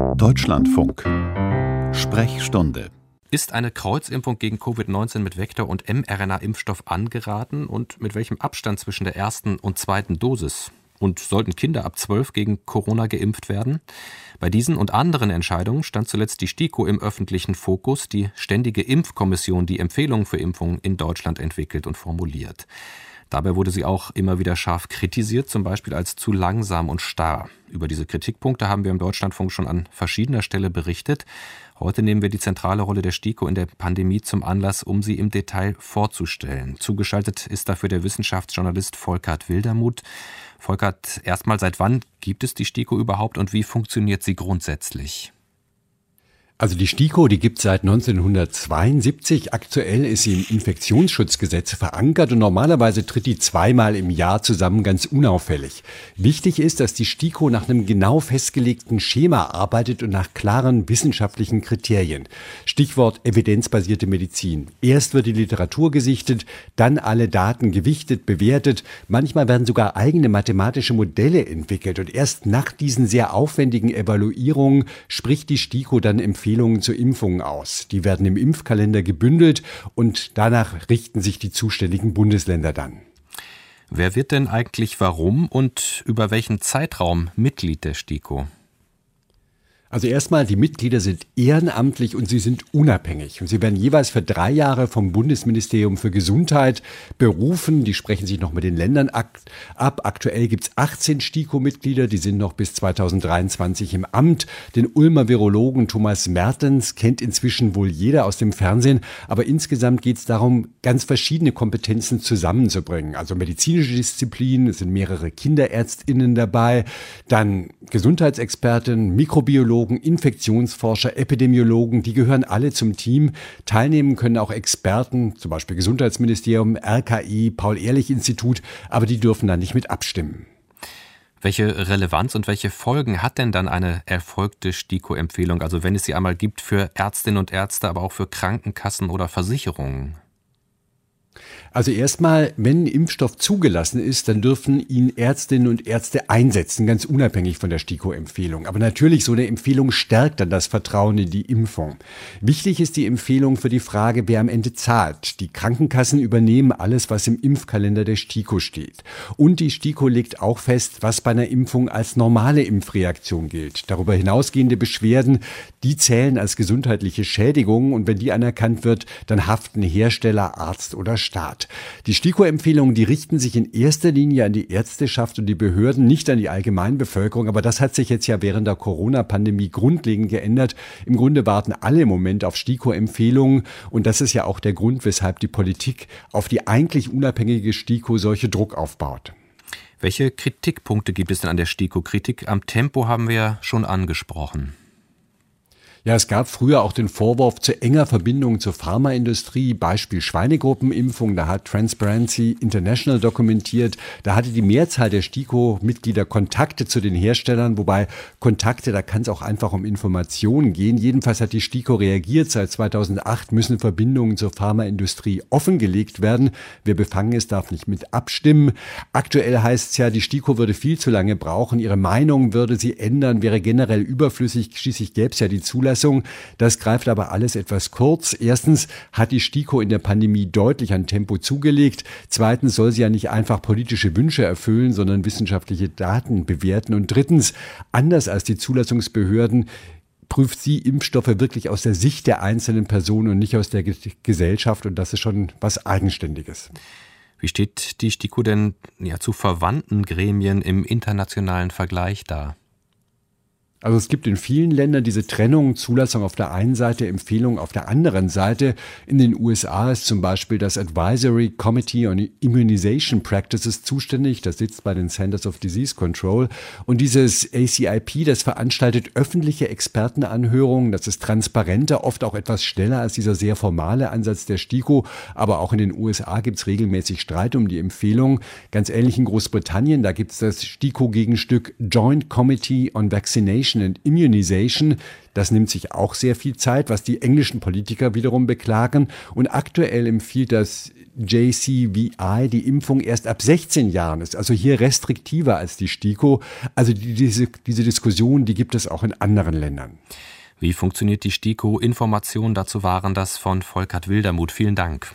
Deutschlandfunk Sprechstunde ist eine Kreuzimpfung gegen Covid-19 mit Vektor- und mRNA-Impfstoff angeraten und mit welchem Abstand zwischen der ersten und zweiten Dosis? Und sollten Kinder ab 12 gegen Corona geimpft werden? Bei diesen und anderen Entscheidungen stand zuletzt die STIKO im öffentlichen Fokus, die Ständige Impfkommission, die Empfehlungen für Impfungen in Deutschland entwickelt und formuliert. Dabei wurde sie auch immer wieder scharf kritisiert, zum Beispiel als zu langsam und starr. Über diese Kritikpunkte haben wir im Deutschlandfunk schon an verschiedener Stelle berichtet. Heute nehmen wir die zentrale Rolle der STIKO in der Pandemie zum Anlass, um sie im Detail vorzustellen. Zugeschaltet ist dafür der Wissenschaftsjournalist Volkert Wildermuth. Volkert, erstmal seit wann gibt es die STIKO überhaupt und wie funktioniert sie grundsätzlich? Also die STIKO, die gibt seit 1972. Aktuell ist sie im Infektionsschutzgesetz verankert und normalerweise tritt die zweimal im Jahr zusammen ganz unauffällig. Wichtig ist, dass die STIKO nach einem genau festgelegten Schema arbeitet und nach klaren wissenschaftlichen Kriterien. Stichwort evidenzbasierte Medizin. Erst wird die Literatur gesichtet, dann alle Daten gewichtet, bewertet. Manchmal werden sogar eigene mathematische Modelle entwickelt und erst nach diesen sehr aufwendigen Evaluierungen spricht die STIKO dann Empfehlungen Empfehlungen zur Impfung aus. Die werden im Impfkalender gebündelt und danach richten sich die zuständigen Bundesländer dann. Wer wird denn eigentlich warum und über welchen Zeitraum Mitglied der STIKO? Also erstmal, die Mitglieder sind ehrenamtlich und sie sind unabhängig. Und sie werden jeweils für drei Jahre vom Bundesministerium für Gesundheit berufen. Die sprechen sich noch mit den Ländern ab. Aktuell gibt's 18 STIKO-Mitglieder, die sind noch bis 2023 im Amt. Den Ulmer Virologen Thomas Mertens kennt inzwischen wohl jeder aus dem Fernsehen. Aber insgesamt geht's darum, ganz verschiedene Kompetenzen zusammenzubringen. Also medizinische Disziplinen, es sind mehrere KinderärztInnen dabei, dann Gesundheitsexperten, Mikrobiologen, Virologen, Infektionsforscher, Epidemiologen, die gehören alle zum Team. Teilnehmen können auch Experten, zum Beispiel Gesundheitsministerium, RKI, Paul-Ehrlich-Institut, aber die dürfen da nicht mit abstimmen. Welche Relevanz und welche Folgen hat denn dann eine erfolgte STIKO-Empfehlung, also wenn es sie einmal gibt für Ärztinnen und Ärzte, aber auch für Krankenkassen oder Versicherungen? Also erstmal, wenn ein Impfstoff zugelassen ist, dann dürfen ihn Ärztinnen und Ärzte einsetzen, ganz unabhängig von der STIKO-Empfehlung. Aber natürlich, so eine Empfehlung stärkt dann das Vertrauen in die Impfung. Wichtig ist die Empfehlung für die Frage, wer am Ende zahlt. Die Krankenkassen übernehmen alles, was im Impfkalender der STIKO steht. Und die STIKO legt auch fest, was bei einer Impfung als normale Impfreaktion gilt. Darüber hinausgehende Beschwerden, die zählen als gesundheitliche Schädigung und wenn die anerkannt wird, dann haften Hersteller, Arzt oder Staat. Rat. Die STIKO-Empfehlungen, die richten sich in erster Linie an die Ärzteschaft und die Behörden, nicht an die Allgemeinbevölkerung. Aber das hat sich jetzt ja während der Corona-Pandemie grundlegend geändert. Im Grunde warten alle im Moment auf STIKO-Empfehlungen. Und das ist ja auch der Grund, weshalb die Politik auf die eigentlich unabhängige STIKO solche Druck aufbaut. Welche Kritikpunkte gibt es denn an der STIKO? Kritik am Tempo haben wir ja schon angesprochen. Ja, es gab früher auch den Vorwurf zu enger Verbindung zur Pharmaindustrie, Beispiel Schweinegruppenimpfung, da hat Transparency International dokumentiert, da hatte die Mehrzahl der STIKO-Mitglieder Kontakte zu den Herstellern, wobei Kontakte, da kann es auch einfach um Informationen gehen. Jedenfalls hat die STIKO reagiert, seit 2008 müssen Verbindungen zur Pharmaindustrie offengelegt werden. Wer befangen ist, darf nicht mit abstimmen. Aktuell heißt es ja, die STIKO würde viel zu lange brauchen, ihre Meinung würde sie ändern, wäre generell überflüssig, schließlich gäbe es ja die Zulassung Zulassung. Das greift aber alles etwas kurz. Erstens hat die STIKO in der Pandemie deutlich an Tempo zugelegt. Zweitens soll sie ja nicht einfach politische Wünsche erfüllen, sondern wissenschaftliche Daten bewerten. Und drittens, anders als die Zulassungsbehörden, prüft sie Impfstoffe wirklich aus der Sicht der einzelnen Personen und nicht aus der Gesellschaft. Und das ist schon was Eigenständiges. Wie steht die STIKO denn ja, zu verwandten Gremien im internationalen Vergleich da? Also es gibt in vielen Ländern diese Trennung, Zulassung auf der einen Seite, Empfehlung auf der anderen Seite. In den USA ist zum Beispiel das Advisory Committee on Immunization Practices zuständig. Das sitzt bei den Centers of Disease Control. Und dieses ACIP, das veranstaltet öffentliche Expertenanhörungen. Das ist transparenter, oft auch etwas schneller als dieser sehr formale Ansatz der STIKO. Aber auch in den USA gibt es regelmäßig Streit um die Empfehlung. Ganz ähnlich in Großbritannien, da gibt es das STIKO-Gegenstück Joint Committee on Vaccination Vaccination and Immunization. Das nimmt sich auch sehr viel Zeit, was die englischen Politiker wiederum beklagen. Und aktuell empfiehlt das JCVI die Impfung erst ab 16 Jahren ist, also hier restriktiver als die STIKO. Also diese, diese Diskussion, die gibt es auch in anderen Ländern. Wie funktioniert die STIKO? Informationen dazu waren das von Volkert Wildermuth. Vielen Dank.